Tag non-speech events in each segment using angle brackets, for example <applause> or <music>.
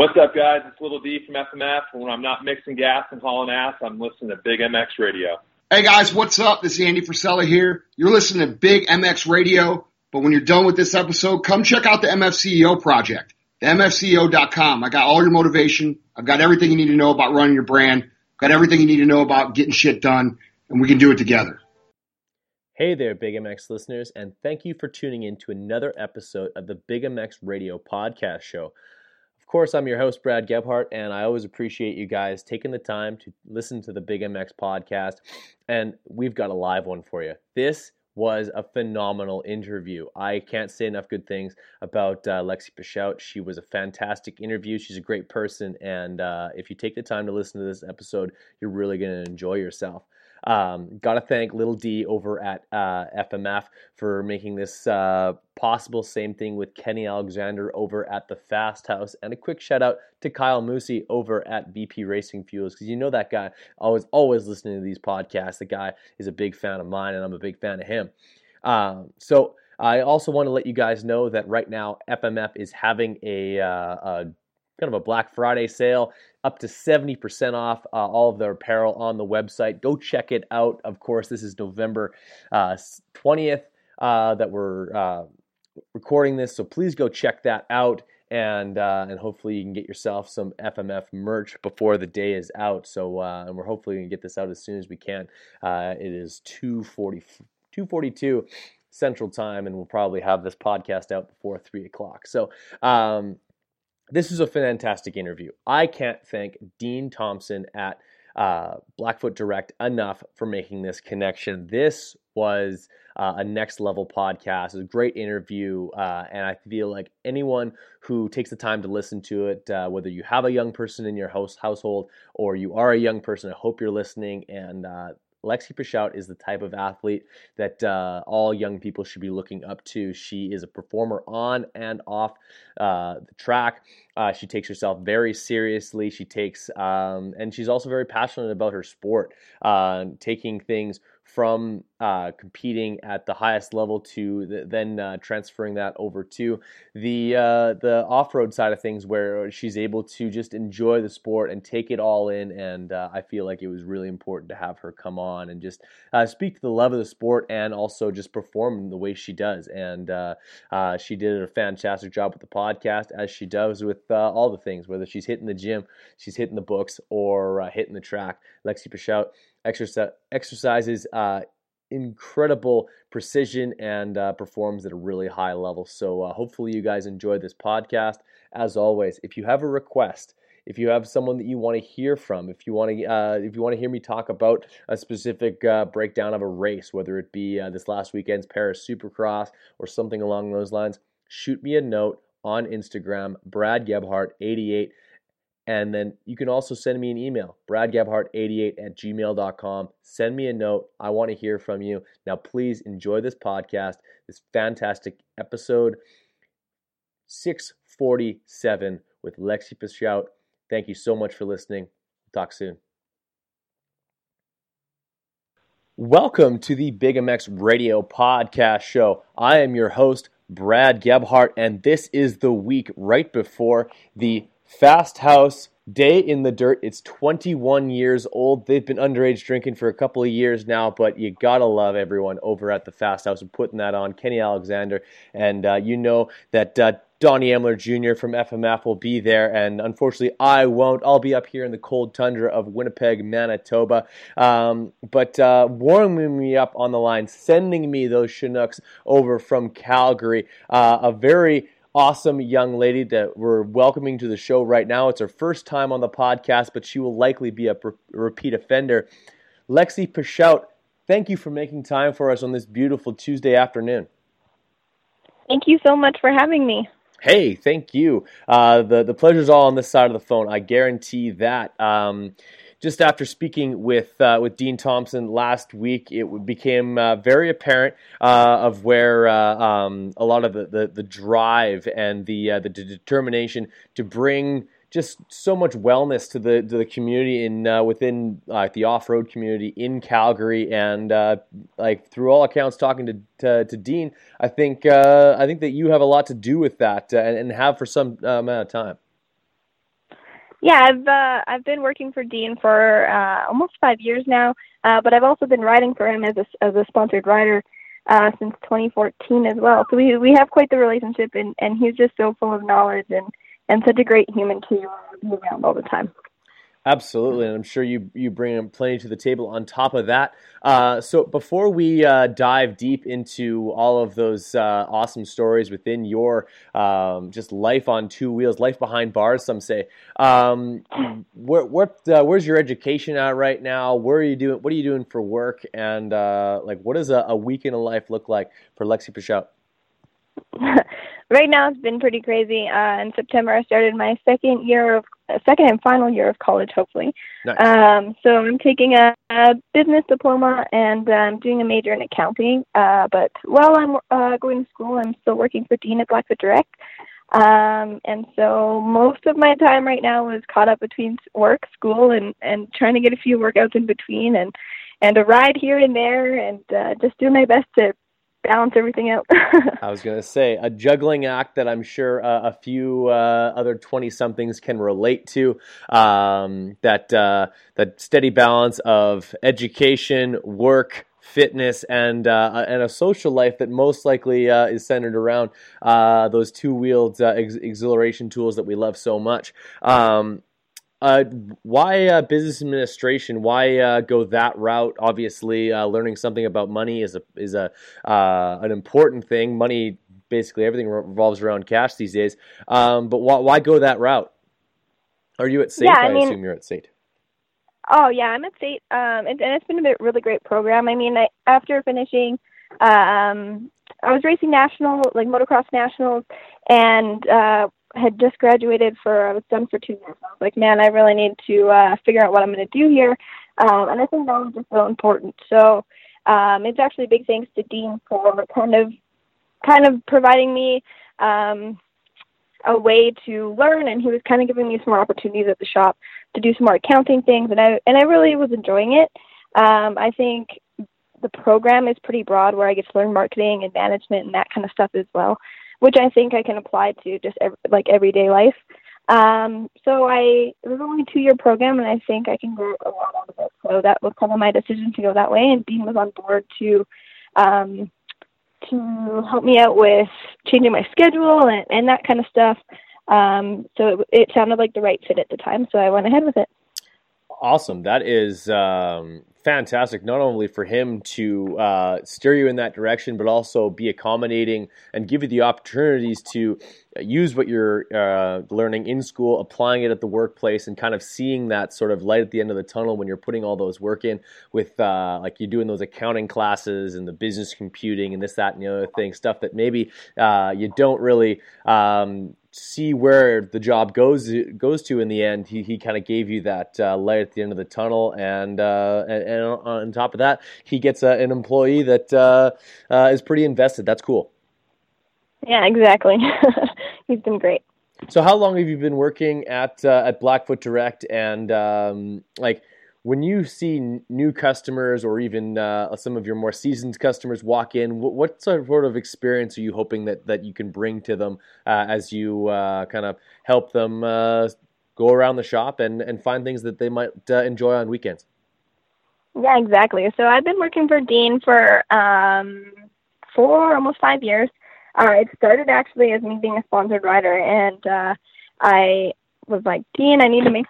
What's up, guys? It's Little D from FMF. When I'm not mixing gas and hauling ass, I'm listening to Big MX Radio. Hey, guys, what's up? This is Andy Frisella here. You're listening to Big MX Radio, but when you're done with this episode, come check out the MFCEO project, the MFCEO.com. I got all your motivation. I've got everything you need to know about running your brand. Got everything you need to know about getting shit done, and we can do it together. Hey there, Big MX listeners, and thank you for tuning in to another episode of the Big MX Radio podcast show course, I'm your host, Brad Gebhart, and I always appreciate you guys taking the time to listen to the Big MX podcast. And we've got a live one for you. This was a phenomenal interview. I can't say enough good things about uh, Lexi Pichout. She was a fantastic interview. She's a great person, and uh, if you take the time to listen to this episode, you're really going to enjoy yourself. Um, Got to thank Little D over at uh, FMF for making this uh, possible. Same thing with Kenny Alexander over at the Fast House. And a quick shout out to Kyle Moosey over at VP Racing Fuels because you know that guy always always listening to these podcasts. The guy is a big fan of mine, and I'm a big fan of him. Um, so I also want to let you guys know that right now FMF is having a, uh, a kind of a Black Friday sale, up to 70% off uh, all of their apparel on the website. Go check it out. Of course, this is November uh, 20th uh, that we're uh, recording this, so please go check that out. And uh, and hopefully you can get yourself some FMF merch before the day is out. So uh, and we're hopefully gonna get this out as soon as we can. it is 240, 242 Central Time, and we'll probably have this podcast out before three o'clock. So um, this is a fantastic interview. I can't thank Dean Thompson at uh, Blackfoot Direct enough for making this connection. This was uh, a next level podcast. It was a great interview, uh, and I feel like anyone who takes the time to listen to it, uh, whether you have a young person in your house household or you are a young person, I hope you're listening. And uh, Lexi Pichout is the type of athlete that uh, all young people should be looking up to. She is a performer on and off uh, the track. Uh, she takes herself very seriously. She takes, um, and she's also very passionate about her sport, uh, taking things from uh, competing at the highest level to the, then uh, transferring that over to the uh, the off road side of things, where she's able to just enjoy the sport and take it all in. And uh, I feel like it was really important to have her come on and just uh, speak to the love of the sport and also just perform the way she does. And uh, she did a fantastic job with the podcast, as she does with all the things, whether she's hitting the gym, she's hitting the books, or hitting the track. Lexi Pichout exercise, exercises uh, incredible precision and uh, performs at a really high level. So uh, hopefully you guys enjoy this podcast. As always, if you have a request, if you have someone that you want to hear from, if you want to, uh, if you want to hear me talk about a specific uh, breakdown of a race, whether it be uh, this last weekend's Paris Supercross or something along those lines, shoot me a note on Instagram, Brad Gebhart 88 and then you can also send me an email, bradgebhart88 at gmail.com. Send me a note. I want to hear from you. Now, please enjoy this podcast, this fantastic episode 647 with Lexi Pichout. Thank you so much for listening. Talk soon. Welcome to the Big MX Radio Podcast Show. I am your host, Brad Gebhart, and this is the week right before the Fast House Day in the Dirt. It's 21 years old. They've been underage drinking for a couple of years now, but you gotta love everyone over at the Fast House and putting that on. Kenny Alexander, and uh, you know that uh, Donnie Emler Jr. from FMF will be there, and unfortunately, I won't. I'll be up here in the cold tundra of Winnipeg, Manitoba. Um, but uh, warming me up on the line, sending me those Chinooks over from Calgary. Uh, a very awesome young lady that we're welcoming to the show right now. It's her first time on the podcast, but she will likely be a repeat offender. Lexi Pichout, thank you for making time for us on this beautiful Tuesday afternoon. Thank you so much for having me. Hey, thank you. Uh, the the pleasure's all on this side of the phone. I guarantee that. Um, just after speaking with uh, with Dean Thompson last week, it became uh, very apparent uh, of where uh, um, a lot of the, the, the drive and the uh, the determination to bring just so much wellness to the to the community in uh, within the off road community in Calgary, and like through all accounts, talking to to, to Dean, I think I think that you have a lot to do with that, and have for some amount of time. Yeah, I've uh, I've been working for Dean for uh, almost five years now, uh, but I've also been writing for him as a as a sponsored writer uh, since 2014 as well. So we we have quite the relationship, and and he's just so full of knowledge and and such a great human to be around all the time. Absolutely, and I'm sure you you bring plenty to the table on top of that. Uh, so before we uh, dive deep into all of those uh, awesome stories within your um, just life on two wheels, life behind bars, some say, um, where, what uh, where's your education at right now? Where are you doing? What are you doing for work? And uh, like, what does a, a week in a life look like for Lexi Pichout? <laughs> right now it's been pretty crazy. Uh, in September, I started my second year of second and final year of college, hopefully. Nice. Um, so I'm taking a, a business diploma and I'm um, doing a major in accounting. Uh, but while I'm uh, going to school, I'm still working for Dean at Blackfoot Direct. Um, and so most of my time right now is caught up between work, school, and and trying to get a few workouts in between, and and a ride here and there, and uh, just do my best to balance everything out. <laughs> I was going to say a juggling act that I'm sure uh, a few uh, other 20 somethings can relate to. Um, that uh, that steady balance of education, work, fitness and uh, and a social life that most likely uh, is centered around uh, those two wheeled uh, ex- exhilaration tools that we love so much. Um, uh, why uh, business administration? Why uh, go that route? Obviously, uh, learning something about money is a is a uh, an important thing. Money, basically, everything revolves around cash these days. Um, but why, why go that route? Are you at State? Yeah, I, I mean, assume you're at State. Oh yeah, I'm at State, um, and, and it's been a really great program. I mean, I, after finishing, um, I was racing national, like motocross nationals, and uh, had just graduated for I was done for two years. I was like, man, I really need to uh, figure out what I'm going to do here, um, and I think that was just so important. So um, it's actually big thanks to Dean for kind of kind of providing me um, a way to learn, and he was kind of giving me some more opportunities at the shop to do some more accounting things, and I and I really was enjoying it. Um, I think the program is pretty broad, where I get to learn marketing and management and that kind of stuff as well which I think I can apply to just every, like everyday life. Um, so I it was only a two year program, and I think I can get a lot out of it. So that was kind of my decision to go that way, and Dean was on board to um, to help me out with changing my schedule and, and that kind of stuff. Um, so it, it sounded like the right fit at the time, so I went ahead with it awesome. That is um, fantastic. Not only for him to uh, steer you in that direction, but also be accommodating and give you the opportunities to use what you're uh, learning in school, applying it at the workplace, and kind of seeing that sort of light at the end of the tunnel when you're putting all those work in with uh, like you're doing those accounting classes and the business computing and this, that, and the other thing, stuff that maybe uh, you don't really um, see where the job goes goes to in the end. He he kind of gave you that uh, light at the end of the tunnel, and uh, and, and, on top of that, he gets a, an employee that uh, uh is pretty invested. That's cool. Yeah, exactly. <laughs> He's been great. So, how long have you been working at uh, at Blackfoot Direct, and um, like? When you see new customers or even uh, some of your more seasoned customers walk in, what, sort of experience are you hoping that, that you can bring to them uh, as you uh, kind of help them uh, go around the shop and, and find things that they might uh, enjoy on weekends? Yeah, exactly. So I've been working for Dean for um, four, almost five years. Uh, it started actually as me being a sponsored rider, and I was like, Dean, I need to make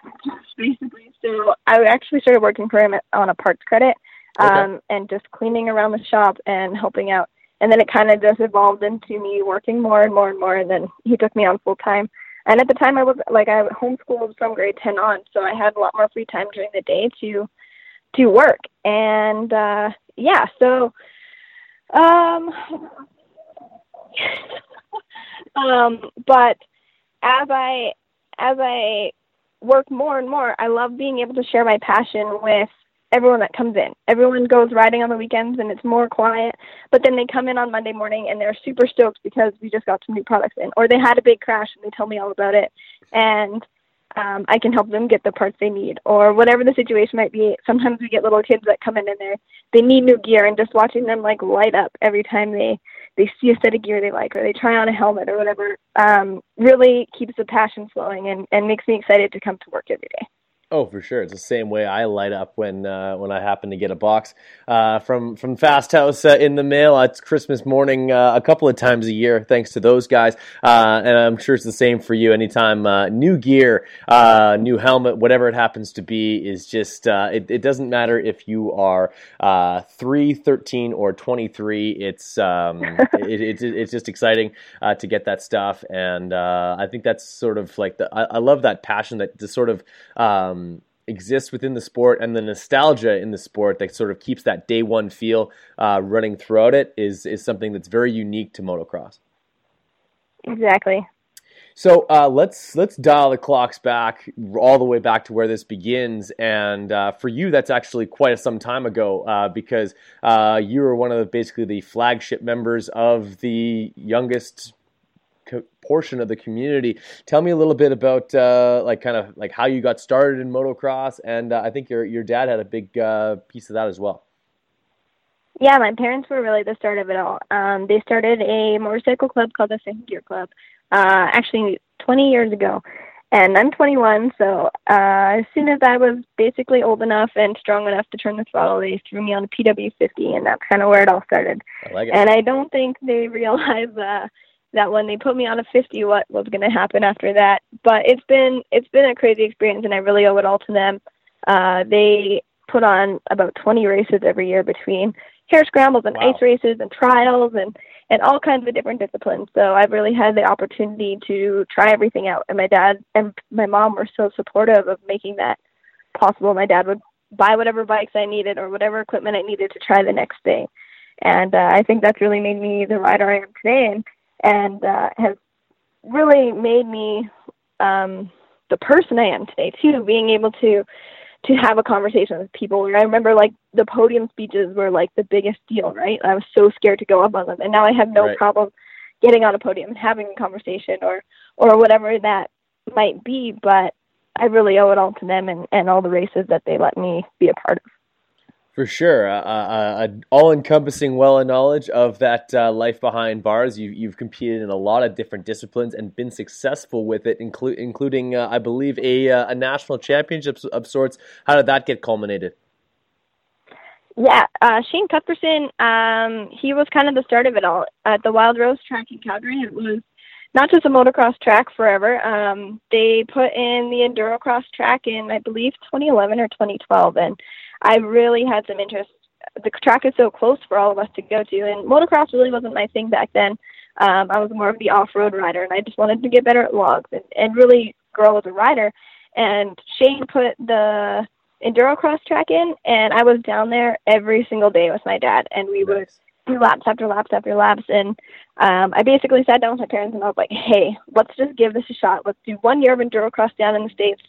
basically. So I actually started working for him on a parts credit um, okay. and just cleaning around the shop and helping out. And then it kind of just evolved into me working more and more and more. And then he took me on full time. And at the time, I was like, I homeschooled from grade 10 on. So I had a lot more free time during the day to to work. And uh, yeah, so um, <laughs> um, but as I as I work more and more, I love being able to share my passion with everyone that comes in. Everyone goes riding on the weekends and it's more quiet, but then they come in on Monday morning and they're super stoked because we just got some new products in, or they had a big crash and they tell me all about it. And um, I can help them get the parts they need, or whatever the situation might be. Sometimes we get little kids that come in and they they need new gear, and just watching them like light up every time they they see a set of gear they like, or they try on a helmet or whatever, um, really keeps the passion flowing and and makes me excited to come to work every day. Oh, for sure. It's the same way I light up when uh, when I happen to get a box uh, from from Fast House uh, in the mail. It's Christmas morning uh, a couple of times a year, thanks to those guys. Uh, and I'm sure it's the same for you. Anytime uh, new gear, new helmet, whatever it happens to be, is just it, it, doesn't matter if you are three, 13, or 23. It's um, <laughs> it, it, it's just exciting to get that stuff, and I think that's sort of like the I, I love that passion that just sort of. Um, um, exists within the sport and the nostalgia in the sport that sort of keeps that day one feel uh, running throughout it is is something that's very unique to motocross. Exactly. So uh, let's let's dial the clocks back all the way back to where this begins, and uh, for you, that's actually quite some time ago uh, because uh, you were one of the, basically the flagship members of the youngest portion of the community. Tell me a little bit about uh, like kind of like how you got started in motocross, and uh, I think your your dad had a big uh, piece of that as well. Yeah, my parents were really the start of it all. Um, they started a motorcycle club called the Second Gear Club, uh, actually 20 years ago. And I'm 21, so uh, as soon as I was basically old enough and strong enough to turn the throttle, they threw me on a PW50, and that's kind of where it all started. I like it. And I don't think they <laughs> realized uh, that when they put me on a 50 what was going to happen after that. But it's been it's been a crazy experience and i really owe it all to them. Uh they put on about 20 races every year between hare scrambles and wow. ice races and trials and and all kinds of different disciplines. So i've really had the opportunity to try everything out and my dad and my mom were so supportive of making that possible. My dad would buy whatever bikes i needed or whatever equipment i needed to try the next day. And uh, i think that's really made me the rider i am today and and uh, has really made me um, the person I am today too. Being able to to have a conversation with people. I remember like the podium speeches were like the biggest deal, right? I was so scared to go up on them, and now I have no right. problem getting on a podium and having a conversation or or whatever that might be. But I really owe it all to them and, and all the races that they let me be a part of. For sure, uh, uh, uh, all-encompassing well of knowledge of that uh, life behind bars. You, you've competed in a lot of different disciplines and been successful with it, inclu- including, uh, I believe, a, uh, a national championship of sorts. How did that get culminated? Yeah, Shane Cuthbertson, um, he was kind of the start of it all at the Wild Rose track in Calgary. It was not just a motocross track forever. Um, they put in the endurocross track in, I believe, 2011 or 2012, and I really had some interest. The track is so close for all of us to go to, and motocross really wasn't my thing back then. Um, I was more of the off-road rider, and I just wanted to get better at logs and, and really grow as a rider. And Shane put the endurocross track in, and I was down there every single day with my dad, and we would do laps after laps after laps. And um, I basically sat down with my parents, and I was like, "Hey, let's just give this a shot. Let's do one year of endurocross down in the states.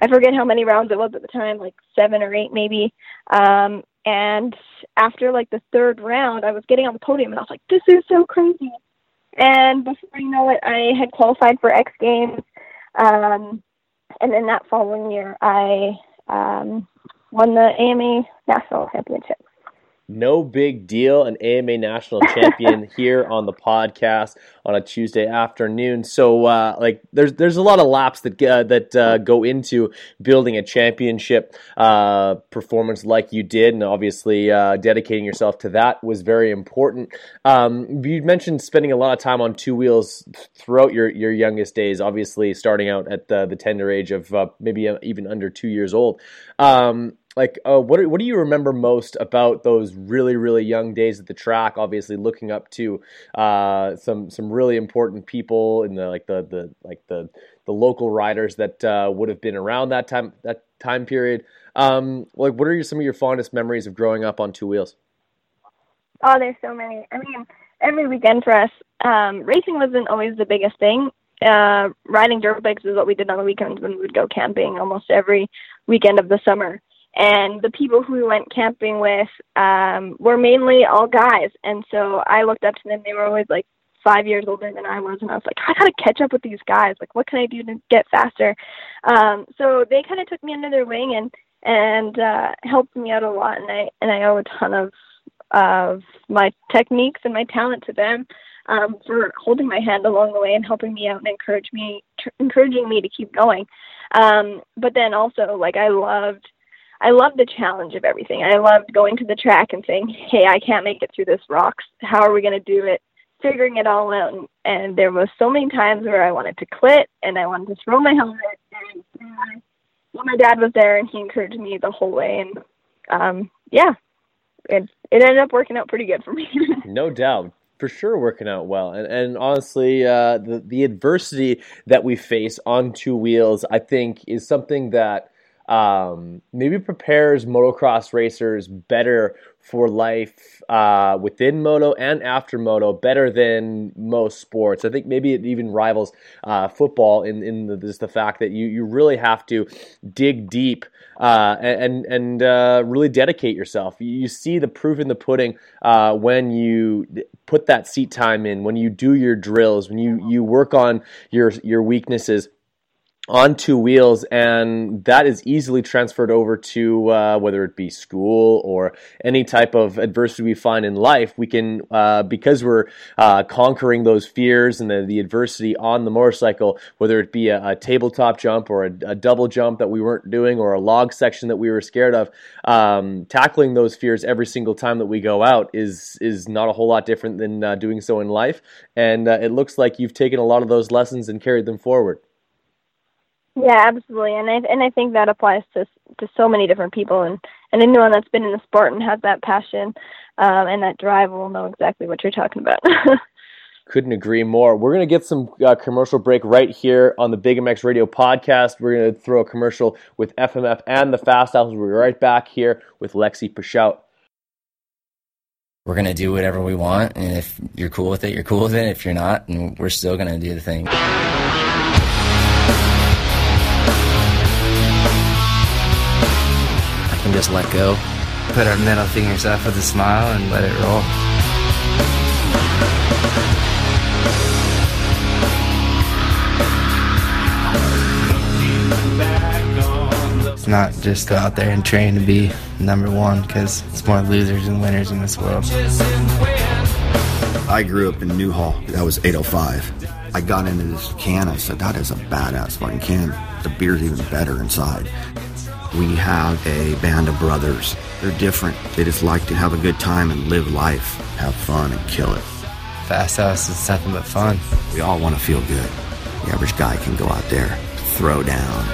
I forget how many rounds it was at the time, like seven or eight maybe. Um, and after like the third round, I was getting on the podium and I was like, this is so crazy. And before you know it, I had qualified for X Games. Um, and then that following year, I um, won the AMA National Championship no big deal. An AMA national champion <laughs> here on the podcast on a Tuesday afternoon. So, uh, like, there's there's a lot of laps that uh, that uh, go into building a championship uh, performance like you did, and obviously uh, dedicating yourself to that was very important. Um, you mentioned spending a lot of time on two wheels throughout your your youngest days. Obviously, starting out at the, the tender age of uh, maybe even under two years old. Um, like uh, what what do you remember most about those really really young days at the track? Obviously looking up to uh, some some really important people in the like the the like the the local riders that uh, would have been around that time that time period. Um, like what are your, some of your fondest memories of growing up on two wheels? Oh there's so many. I mean every weekend for us um, racing wasn't always the biggest thing. Uh, riding dirt bikes is what we did on the weekends when we would go camping almost every weekend of the summer and the people who we went camping with um, were mainly all guys. And so I looked up to them. They were always like five years older than I was, and I was like, I gotta catch up with these guys. Like, what can I do to get faster? Um, so they kind of took me under their wing and and uh, helped me out a lot, and I and I owe a ton of of my techniques and my talent to them um, for holding my hand along the way and helping me out and encourage me, tr- encouraging me to keep going. Um, but then also, like I loved, I loved the challenge of everything. I loved going to the track and saying, "Hey, I can't make it through this rocks. How are we going to do it?" Figuring it all out, and, and there was so many times where I wanted to quit and I wanted to throw my helmet. And, well, my dad was there and he encouraged me the whole way, and um, yeah, it it ended up working out pretty good for me. <laughs> no doubt for sure working out well. And, and honestly, uh, the, the adversity that we face on two wheels, I think, is something that um, maybe prepares motocross racers better for life uh, within moto and after moto better than most sports. I think maybe it even rivals uh, football in in the, just the fact that you you really have to dig deep uh, and and uh, really dedicate yourself. You see the proof in the pudding uh, when you put that seat time in, when you do your drills, when you you work on your your weaknesses on two wheels, and that is easily transferred over to uh, whether it be school or any type of adversity we find in life. We can, uh, because we're uh, conquering those fears and the, the adversity on the motorcycle, whether it be a, a tabletop jump or a, a, double jump that we weren't doing or a log section that we were scared of, um, tackling those fears every single time that we go out is is not a whole lot different than uh, doing so in life. And uh, it looks like you've taken a lot of those lessons and carried them forward. Yeah, absolutely, and I and I think that applies to to so many different people, and and anyone that's been in the sport and has that passion um, and that drive will know exactly what you're talking about. <laughs> Couldn't agree more. We're going to get some uh, commercial break right here on the Big MX Radio podcast. We're going to throw a commercial with FMF and the Fast House. We'll be right back here with Lexi Pichout. We're going to do whatever we want, and if you're cool with it, you're cool with it. If you're not, and we're still going to do the thing. Just let go. Put our middle fingers up with a smile and let it roll. It's not just go out there and train to be number one because it's more losers and winners in this world. I grew up in Newhall. That was 805. I got into this can. I said, that is a badass fucking can. The beer's even better inside. We have a band of brothers. They're different. They just like to have a good time and live life, have fun and kill it. Fast House is nothing but fun. We all want to feel good. The average guy can go out there, throw down.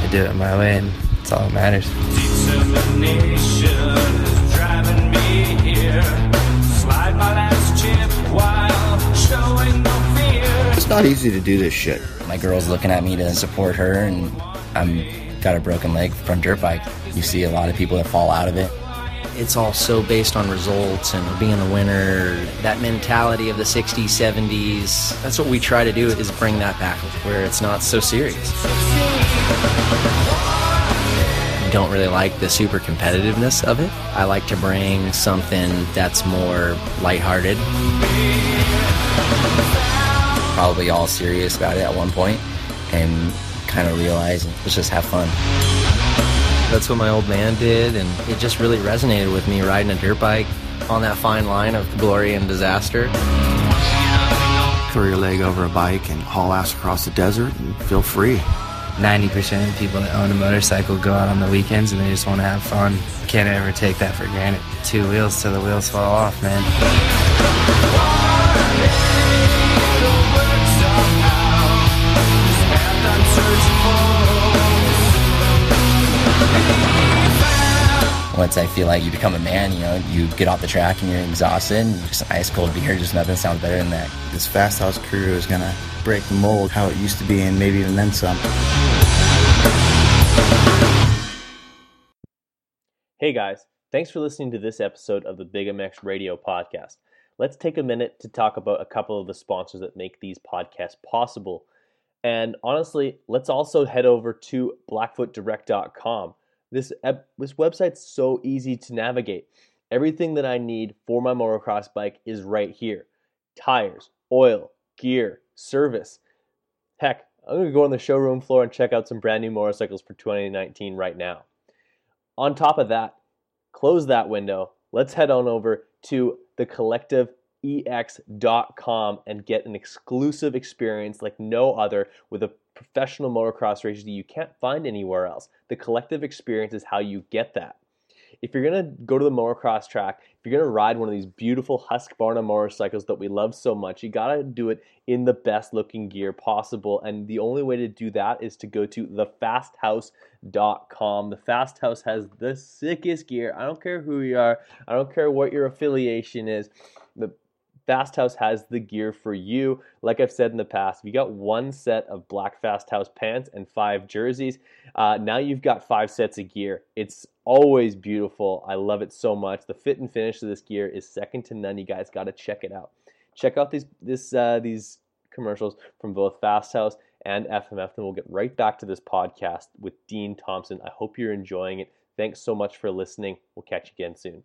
I do it my way, and it's all that matters. It's not easy to do this shit. My girl's looking at me to support her, and I'm got a broken leg from dirt bike. You see a lot of people that fall out of it. It's all so based on results and being a winner. That mentality of the 60s, 70s. That's what we try to do is bring that back where it's not so serious don't really like the super competitiveness of it. I like to bring something that's more lighthearted. Probably all serious about it at one point and kind of realize let's just have fun. That's what my old man did, and it just really resonated with me riding a dirt bike on that fine line of glory and disaster. Throw your leg over a bike and haul ass across the desert and feel free. 90% of people that own a motorcycle go out on the weekends and they just want to have fun. Can't ever take that for granted. Two wheels till the wheels fall off, man. Once I feel like you become a man, you know, you get off the track and you're exhausted, and just ice cold beer, just nothing sounds better than that. This fast house crew is gonna break the mold how it used to be and maybe even then some. Hey guys, thanks for listening to this episode of the Big MX Radio podcast. Let's take a minute to talk about a couple of the sponsors that make these podcasts possible. And honestly, let's also head over to blackfootdirect.com. This, this website's so easy to navigate. Everything that I need for my motocross bike is right here tires, oil, gear, service. Heck, I'm to go on the showroom floor and check out some brand new motorcycles for 2019 right now. On top of that, close that window. Let's head on over to thecollectiveex.com and get an exclusive experience like no other with a professional motocross racer that you can't find anywhere else. The collective experience is how you get that if you're gonna go to the motocross track, if you're gonna ride one of these beautiful Husqvarna motorcycles that we love so much, you gotta do it in the best looking gear possible. And the only way to do that is to go to thefasthouse.com. The Fast House has the sickest gear. I don't care who you are, I don't care what your affiliation is. The Fast House has the gear for you. Like I've said in the past, if you got one set of black Fast House pants and five jerseys, uh, now you've got five sets of gear. It's always beautiful. I love it so much. The fit and finish of this gear is second to none. You guys got to check it out. Check out these this uh, these commercials from both Fast House and FMF. Then we'll get right back to this podcast with Dean Thompson. I hope you're enjoying it. Thanks so much for listening. We'll catch you again soon.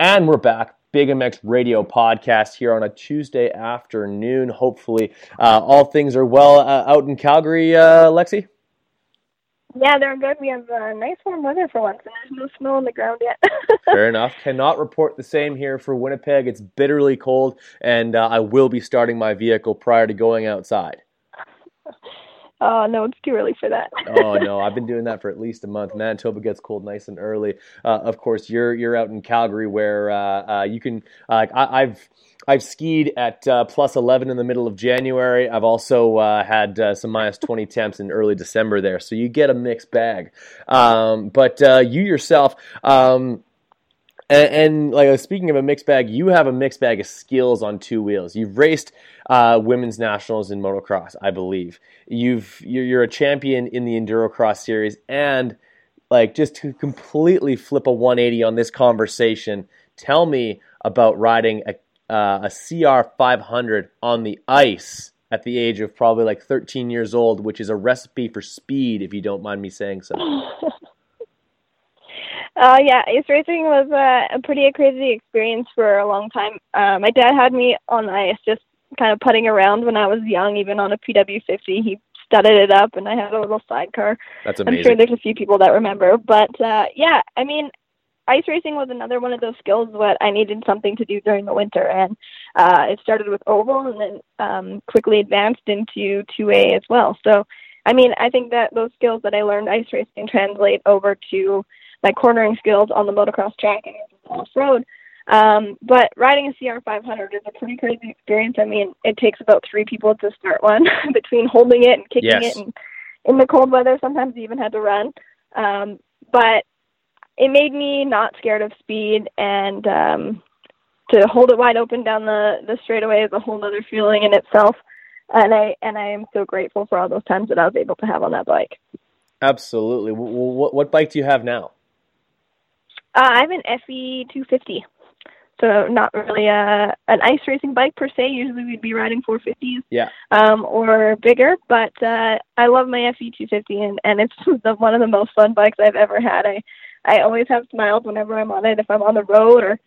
And we're back. Big MX Radio podcast here on a Tuesday afternoon. Hopefully, uh, all things are well uh, out in Calgary, uh, Lexi. Yeah, they're good. We have uh, nice warm weather for once, and there's no snow on the ground yet. <laughs> Fair enough. Cannot report the same here for Winnipeg. It's bitterly cold, and uh, I will be starting my vehicle prior to going outside. <laughs> Oh no, it's too early for that. oh no, <laughs> I've been doing that for at least a month. Manitoba gets cold nice and early. Uh, of course, you're you're out in Calgary where uh, uh, you can. Uh, I, have I've skied at uh, plus 11 in the middle of January. I've also uh, had some minus 20 temps in early December there, so you get a mixed bag. Um, but you yourself. Um, and, and, like speaking of a mixed bag, you have a mixed bag of skills on two wheels. You've raced uh, women's nationals in motocross, I believe. You've you're, a champion in the endurocross series, and like just to completely flip a 180 on this conversation, tell me about riding a uh, a CR 500 on the ice at the age of probably like 13 years old, which is a recipe for speed, if you don't mind me saying so. <laughs> Uh, yeah, ice racing was uh, a pretty crazy experience for a long time. Uh, my dad had me on ice just kind of putting around when I was young, even on a PW50. He studded it up, and I had a little sidecar. That's amazing. I'm sure there's a few people that remember, but uh, yeah, I mean, ice racing was another one of those skills that I needed something to do during the winter, and uh, it started with oval, and then um, quickly advanced into 2A as well. So, I mean, I think that those skills that I learned ice racing translate over to my cornering skills on the motocross track and off road. Um, but riding a CR 500 is a pretty crazy experience. I mean, it takes about three people to start one <laughs> between holding it and kicking yes. it, and in the cold weather, sometimes you even had to run. Um, but it made me not scared of speed, and um, to hold it wide open down the the straightaway is a whole other feeling in itself. And I and I am so grateful for all those times that I was able to have on that bike. Absolutely. What, what bike do you have now? Uh, I have an FE 250. So not really a an ice racing bike per se. Usually we'd be riding 450s, yeah, um, or bigger. But uh, I love my FE 250, and and it's <laughs> the, one of the most fun bikes I've ever had. I I always have smiles whenever I'm on it. If I'm on the road or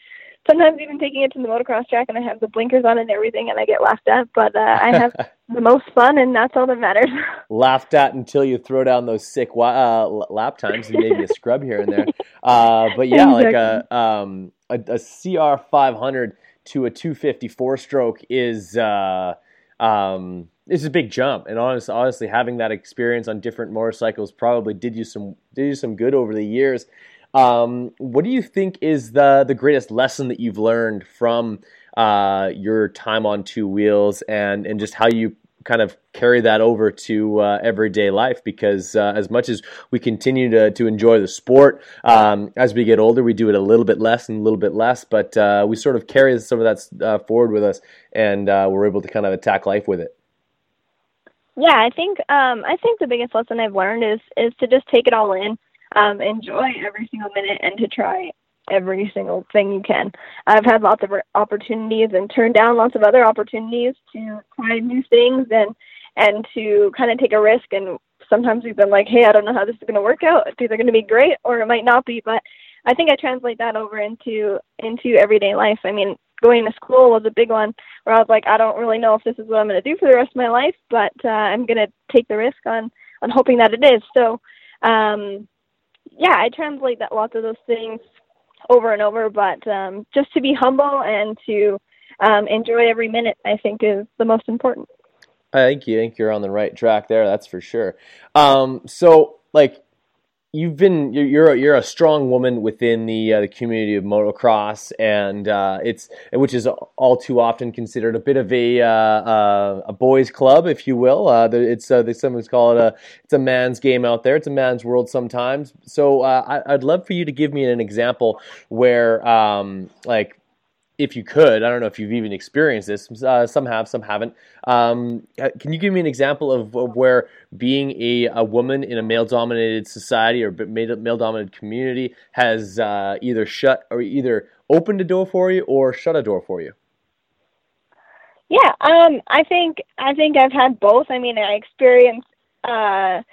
sometimes even taking it to the motocross track and I have the blinkers on and everything and I get laughed at, but uh, I have <laughs> the most fun and that's all that matters. <laughs> laughed at until you throw down those sick uh, lap times and maybe a scrub here and there. Uh, but yeah, exactly. like a, um, a, a CR 500 to a 254 stroke is uh, um, it's a big jump. And honest, honestly, having that experience on different motorcycles probably did you some did you some good over the years. Um, what do you think is the the greatest lesson that you've learned from uh, your time on two wheels, and and just how you kind of carry that over to uh, everyday life? Because uh, as much as we continue to to enjoy the sport, um, as we get older, we do it a little bit less and a little bit less, but uh, we sort of carry some of that uh, forward with us, and uh, we're able to kind of attack life with it. Yeah, I think um, I think the biggest lesson I've learned is is to just take it all in um, enjoy every single minute and to try every single thing you can. I've had lots of opportunities and turned down lots of other opportunities to try new things and and to kind of take a risk. And sometimes we've been like, hey, I don't know how this is going to work out. It's either going to be great or it might not be. But I think I translate that over into into everyday life. I mean, going to school was a big one where I was like, I don't really know if this is what I'm going to do for the rest of my life, but uh, I'm going to take the risk on on hoping that it is. So, um, yeah, I translate that lots of those things over and over, but um, just to be humble and to um, enjoy every minute, I think is the most important. I think you think you're on the right track there. That's for sure. Um, so, like, you've been you're you're a, you're a strong woman within the uh, the community of motocross, and uh, it's which is all too often considered a bit of a uh, uh a boys' club, if you will. Uh, it's uh, someone's call it a it's a man's game out there. It's a man's world sometimes. So I, would love for you to give me an example where um, like if you could, I don't know if you've even experienced this. Uh, some have, some haven't. Um, uh, can you give me an example of, of where being a, a woman in a male-dominated society or male-dominated community has uh, either shut or either opened a door for you or shut a door for you? Yeah, um, I think I think I've had both. I mean, I experience uh,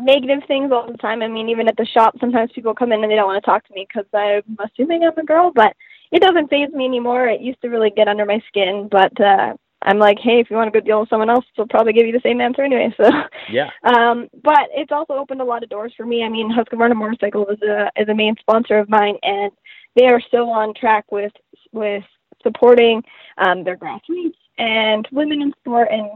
negative things all the time. I mean, even at the shop, sometimes people come in and they don't want to talk to me because I'm assuming I'm a girl, but it doesn't phase me anymore. It used to really get under my skin, but uh I'm like, hey, if you want a good deal with someone else, they'll probably give you the same answer anyway. <laughs> So yeah. Um, but it's also opened a lot of doors for me. I mean, Husqvarna Motorcycle is a is a main sponsor of mine, and they are still on track with with supporting um, their grassroots and women in sport and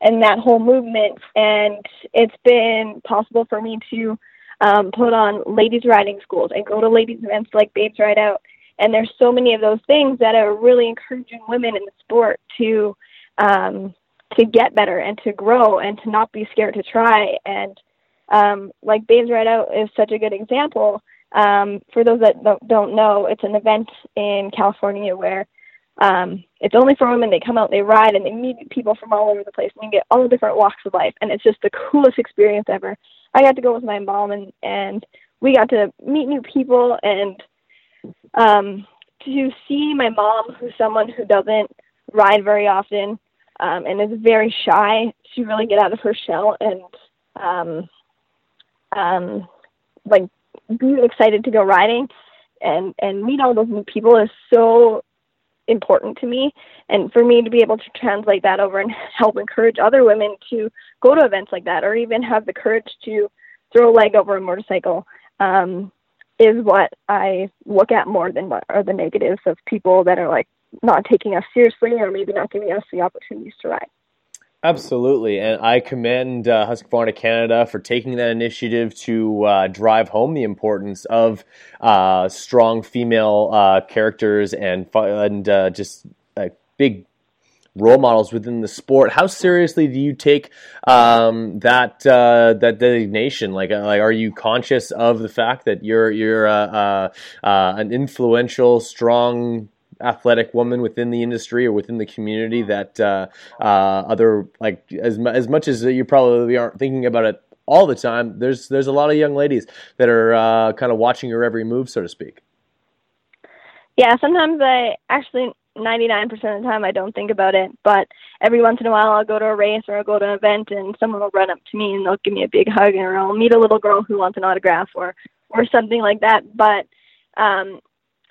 and that whole movement. And it's been possible for me to um, put on ladies riding schools and go to ladies events like Babes Ride Out and there's so many of those things that are really encouraging women in the sport to um, to get better and to grow and to not be scared to try. And um, like Babes Ride Out is such a good example. Um, for those that don't know, it's an event in California where um, it's only for women. They come out, they ride, and they meet people from all over the place, and you get all different walks of life. And it's just the coolest experience ever. I got to go with my mom, and and we got to meet new people and um, to see my mom, who's someone who doesn't ride very often um, and is very shy, to really get out of her shell and um, um, like be excited to go riding. And and meet all those new people is so important to me. And for me to be able to translate that over and <laughs> help encourage other women to go to events like that or even have the courage to throw a leg over a motorcycle um, is what I look at more than what are the negatives of people that are like not taking us seriously or maybe not giving us the opportunities to ride. Absolutely, and I commend uh, Husqvarna Canada for taking that initiative to uh, drive home the importance of uh, strong female uh, characters and and uh, just big role models within the sport. How seriously do you take um, that uh, that designation? Like, uh, like, are you conscious of the fact that you're you're uh, uh, uh, an influential, strong athletic woman within the industry or within the community that uh, other like as as much as you probably aren't thinking about it all the time. There's there's a lot of young ladies that are kind of watching your every move, so to speak. Yeah, sometimes I actually 99% of the time I don't think about it, but every once in a while I'll go to a race or I'll go to an event and someone will run up to me and they'll give me a big hug or I'll meet a little girl who wants an autograph or or something like that. But um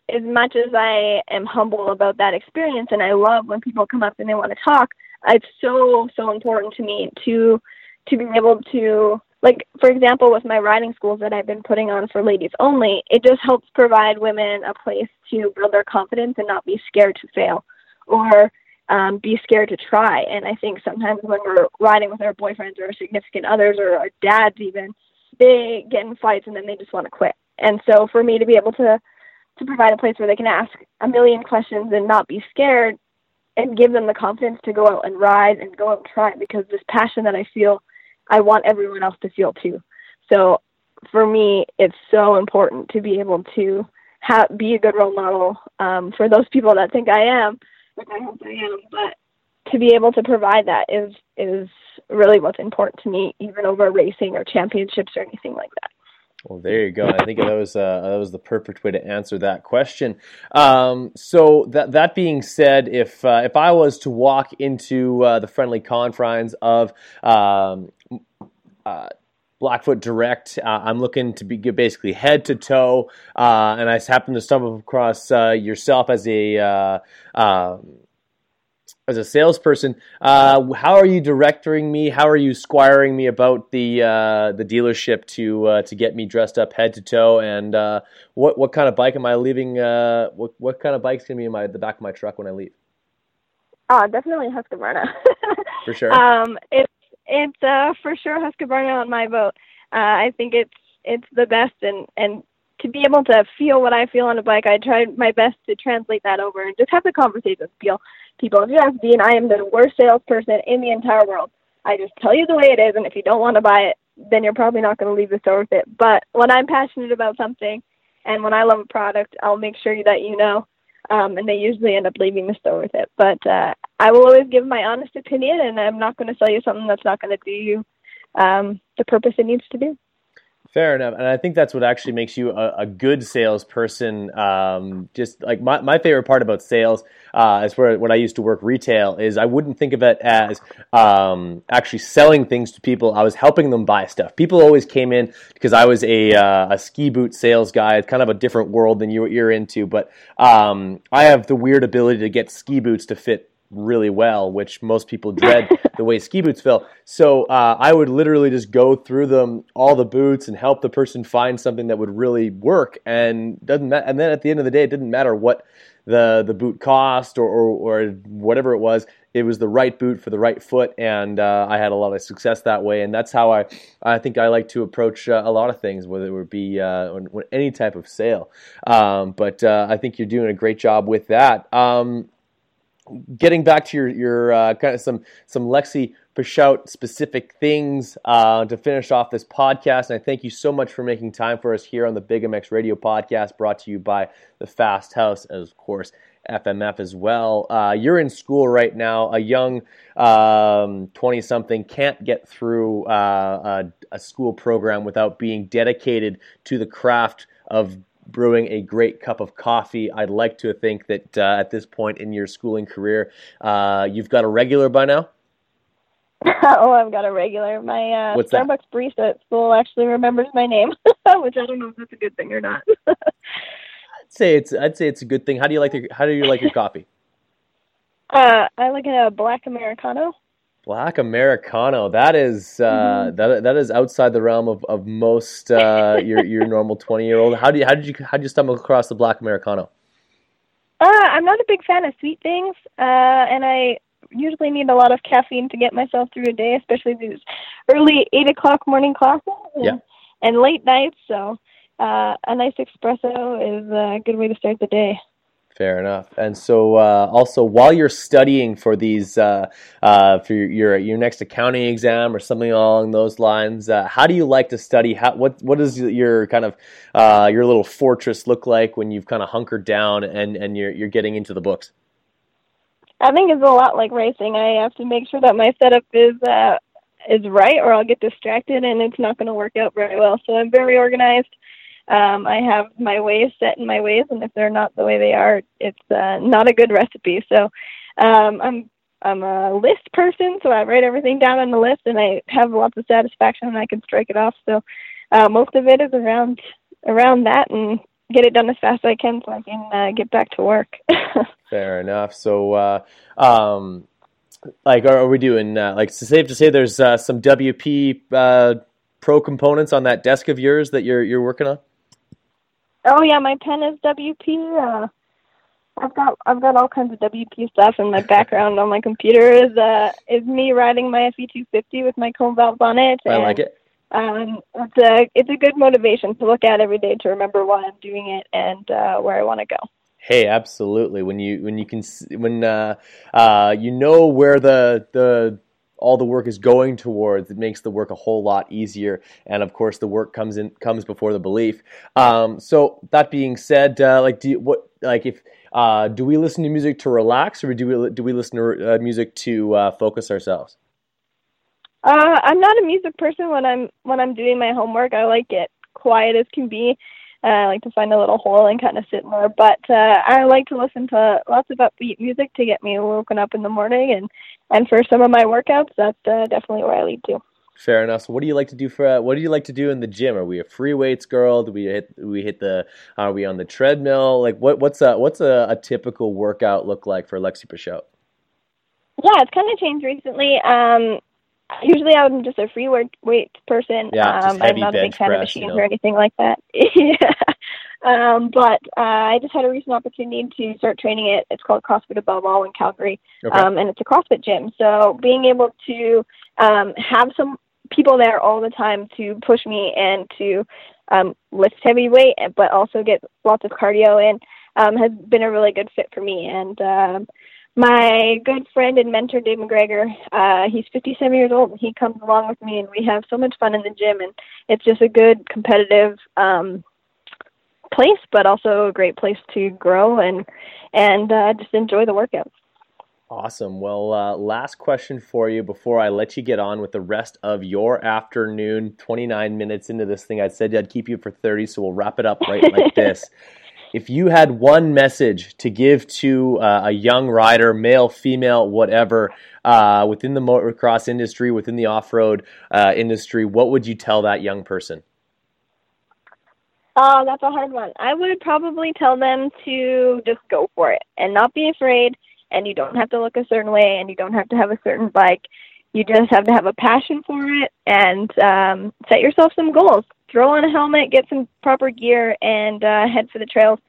as much as I am humble about that experience and I love when people come up and they want to talk, it's so so important to me to to be able to like for example with my riding schools that I've been putting on for ladies only, it just helps provide women a place to build their confidence and not be scared to fail or um, be scared to try. And I think sometimes when we're riding with our boyfriends or our significant others or our dads even, they get in fights and then they just want to quit. And so for me to be able to to provide a place where they can ask a million questions and not be scared and give them the confidence to go out and ride and go out and try because this passion that I feel I want everyone else to feel too. So for me, it's so important to be able to have, be a good role model um, for those people that think I am, which I hope I am. But to be able to provide that is is really what's important to me, even over racing or championships or anything like that. Well, there you go. I think that was uh, that was the perfect way to answer that question. Um, so that that being said, if uh, if I was to walk into uh, the friendly confines of um, uh, Blackfoot Direct. Uh, I'm looking to be basically head to toe, uh, and I happen to stumble across uh, yourself as a uh, um, as a salesperson. Uh, how are you directing me? How are you squiring me about the uh, the dealership to to get me dressed up head to toe? And what what kind of bike am I leaving? what what kind of bike's gonna be in my the back of my truck when I leave? Oh, definitely Husqvarna. <laughs> For sure. Um, it's it's uh, for sure Husqvarna on my vote. Uh, I think it's it's the best, and and to be able to feel what I feel on a bike, I tried my best to translate that over and just have the conversation with people. People, if you ask Dean, I am the worst salesperson in the entire world. I just tell you the way it is, and if you don't want to buy it, then you're probably not going to leave the store with it. But when I'm passionate about something, and when I love a product, I'll make sure that you know um, and they usually end up leaving the store with it. But uh, I will always give my honest opinion, and I'm not going to sell you something that's not going to do you um, the purpose it needs to do. Fair enough, and I think that's what actually makes you a, a good salesperson. Um, just like my, my favorite part about sales uh, is where when I used to work retail is I wouldn't think of it as um, actually selling things to people. I was helping them buy stuff. People always came in because I was a, uh, a ski boot sales guy. It's kind of a different world than you, you're into, but um, I have the weird ability to get ski boots to fit really well, which most people <laughs> dread the way ski boots feel. So uh, I would literally just go through them, all the boots, and help the person find something that would really work. And doesn't ma- and then at the end of the day, it didn't matter what the the boot cost or, or, or whatever it was. It was the right boot for the right foot, and uh, I had a lot of success that way. And that's how I I think I like to approach uh, a lot of things, whether it would be uh, any type of sale. Um, but uh, I think you're doing a great job with that. Um, getting back to your your uh, kind of some some Lexi Pichout specific things uh, to finish off this podcast. And I thank you so much for making time for us here on the Big MX Radio podcast, brought to you by the Fast House, as of course. FMF as well. Uh, you're in school right now. A young twenty um, something can't get through uh, a, a school program without being dedicated to the craft of brewing a great cup of coffee. I'd like to think that uh, at this point in your schooling career, uh, you've got a regular by now. <laughs> oh, I've got a regular. My uh, What's Starbucks that? barista at school actually remembers my name, <laughs> which I don't know if that's a good thing or not. <laughs> I'd say it's. I'd say it's a good thing. How do you like your How do you like your coffee? Uh, I like a black americano. Black Americano. That is uh, mm-hmm. that that is outside the realm of of most uh, <laughs> your your normal twenty year old. How do you how did you how did you stumble across the Black Americano? Uh, I'm not a big fan of sweet things, uh, and I usually need a lot of caffeine to get myself through a day, especially these early eight o'clock morning classes and, Yeah. and late nights. So uh, a nice espresso is a good way to start the day. Fair enough. And so, uh, also, while you're studying for these, uh, uh, for your, your next accounting exam or something along those lines, uh, how do you like to study? How what what does your kind of uh, your little fortress look like when you've kind of hunkered down and and you're you're getting into the books? I think it's a lot like racing. I have to make sure that my setup is uh, is right, or I'll get distracted and it's not going to work out very well. So I'm very organized. Um, I have my ways set in my ways, and if they're not the way they are, it's uh, not a good recipe. So um, I'm I'm a list person, so I write everything down on the list, and I have lots of satisfaction when I can strike it off. So uh, most of it is around around that, and get it done as fast as I can, so I can uh, get back to work. <laughs> Fair enough. So, uh, um, like, are, are we doing uh, like? Safe to say there's uh, some WP uh, Pro components on that desk of yours that you're you're working on. Oh yeah, my pen is WP. Uh, I've got I've got all kinds of WP stuff, and my background on my computer is uh is me riding my FE two fifty with my cone valves on it. I like it. Um, it's a it's a good motivation to look at every day to remember why I'm doing it and uh, where I want to go. Hey, absolutely. When you when you can when uh, uh, you know where the the all the work is going towards, it makes the work a whole lot easier. And of course, the work comes in comes before the belief. Um, so that being said, uh, like do you, what like if uh, do we listen to music to relax, or do we do we listen to uh, music to uh, focus ourselves? Uh, I'm not a music person when I'm when I'm doing my homework. I like it quiet as can be. Uh, I like to find a little hole and kind of sit there. But uh, I like to listen to lots of upbeat music to get me woken up in the morning, and and for some of my workouts, that's uh, definitely where I lead to. Fair enough. So, what do you like to do for? Uh, what do you like to do in the gym? Are we a free weights girl? Do we hit? Do we hit the? Are we on the treadmill? Like, what? What's a what's a, a typical workout look like for Lexi Pichout? Yeah, it's kind of changed recently. Um, usually I'm just a free weight weight person. Yeah, um, I'm not a big fan press, of machines you know. or anything like that. <laughs> yeah. Um, but uh, I just had a recent opportunity to start training it. It's called CrossFit Above All in Calgary, Okay. um, and it's a CrossFit gym. So being able to um, have some people there all the time to push me and to um, lift heavy weight, but also get lots of cardio in um, has been a really good fit for me. And um, my good friend and mentor Dave McGregor, uh, he's 57 years old. and He comes along with me, and we have so much fun in the gym. And it's just a good competitive um, place, but also a great place to grow and and uh, just enjoy the workouts. Awesome. Well, uh, last question for you before I let you get on with the rest of your afternoon. 29 minutes into this thing, I said I'd keep you for 30, so we'll wrap it up right like <laughs> this. If you had one message to give to uh, a young rider, male, female, whatever, uh, within the motocross industry, within the off road uh, industry, what would you tell that young person? Oh, that's a hard one. I would probably tell them to just go for it and not be afraid. And you don't have to look a certain way, and you don't have to have a certain bike. You just have to have a passion for it and um, set yourself some goals. Throw on a helmet, get some proper gear, and uh, head for the trails.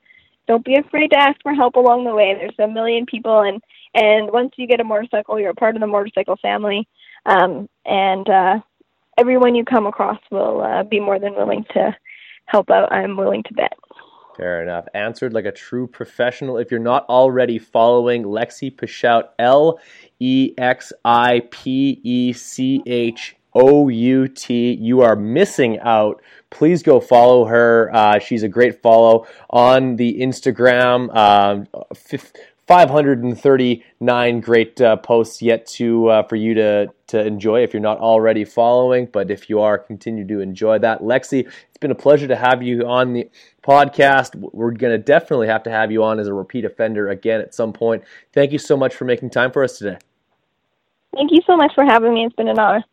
Don't be afraid to ask for help along the way. There's a million people, and and once you get a motorcycle, you're a part of the motorcycle family. Um, and uh, everyone you come across will uh, be more than willing to help out. I'm willing to bet. Fair enough. Answered like a true professional. If you're not already following Lexi Pichout, L E X I P E C H O U T, you are missing out. Please go follow her. Uh, she's a great follow on the Instagram. Um, fif- 539 great uh, posts yet to uh, for you to to enjoy if you're not already following. But if you are, continue to enjoy that. Lexi, it's been a pleasure to have you on the podcast. We're going to definitely have to have you on as a repeat offender again at some point. Thank you so much for making time for us today. Thank you so much for having me. It's been an honor.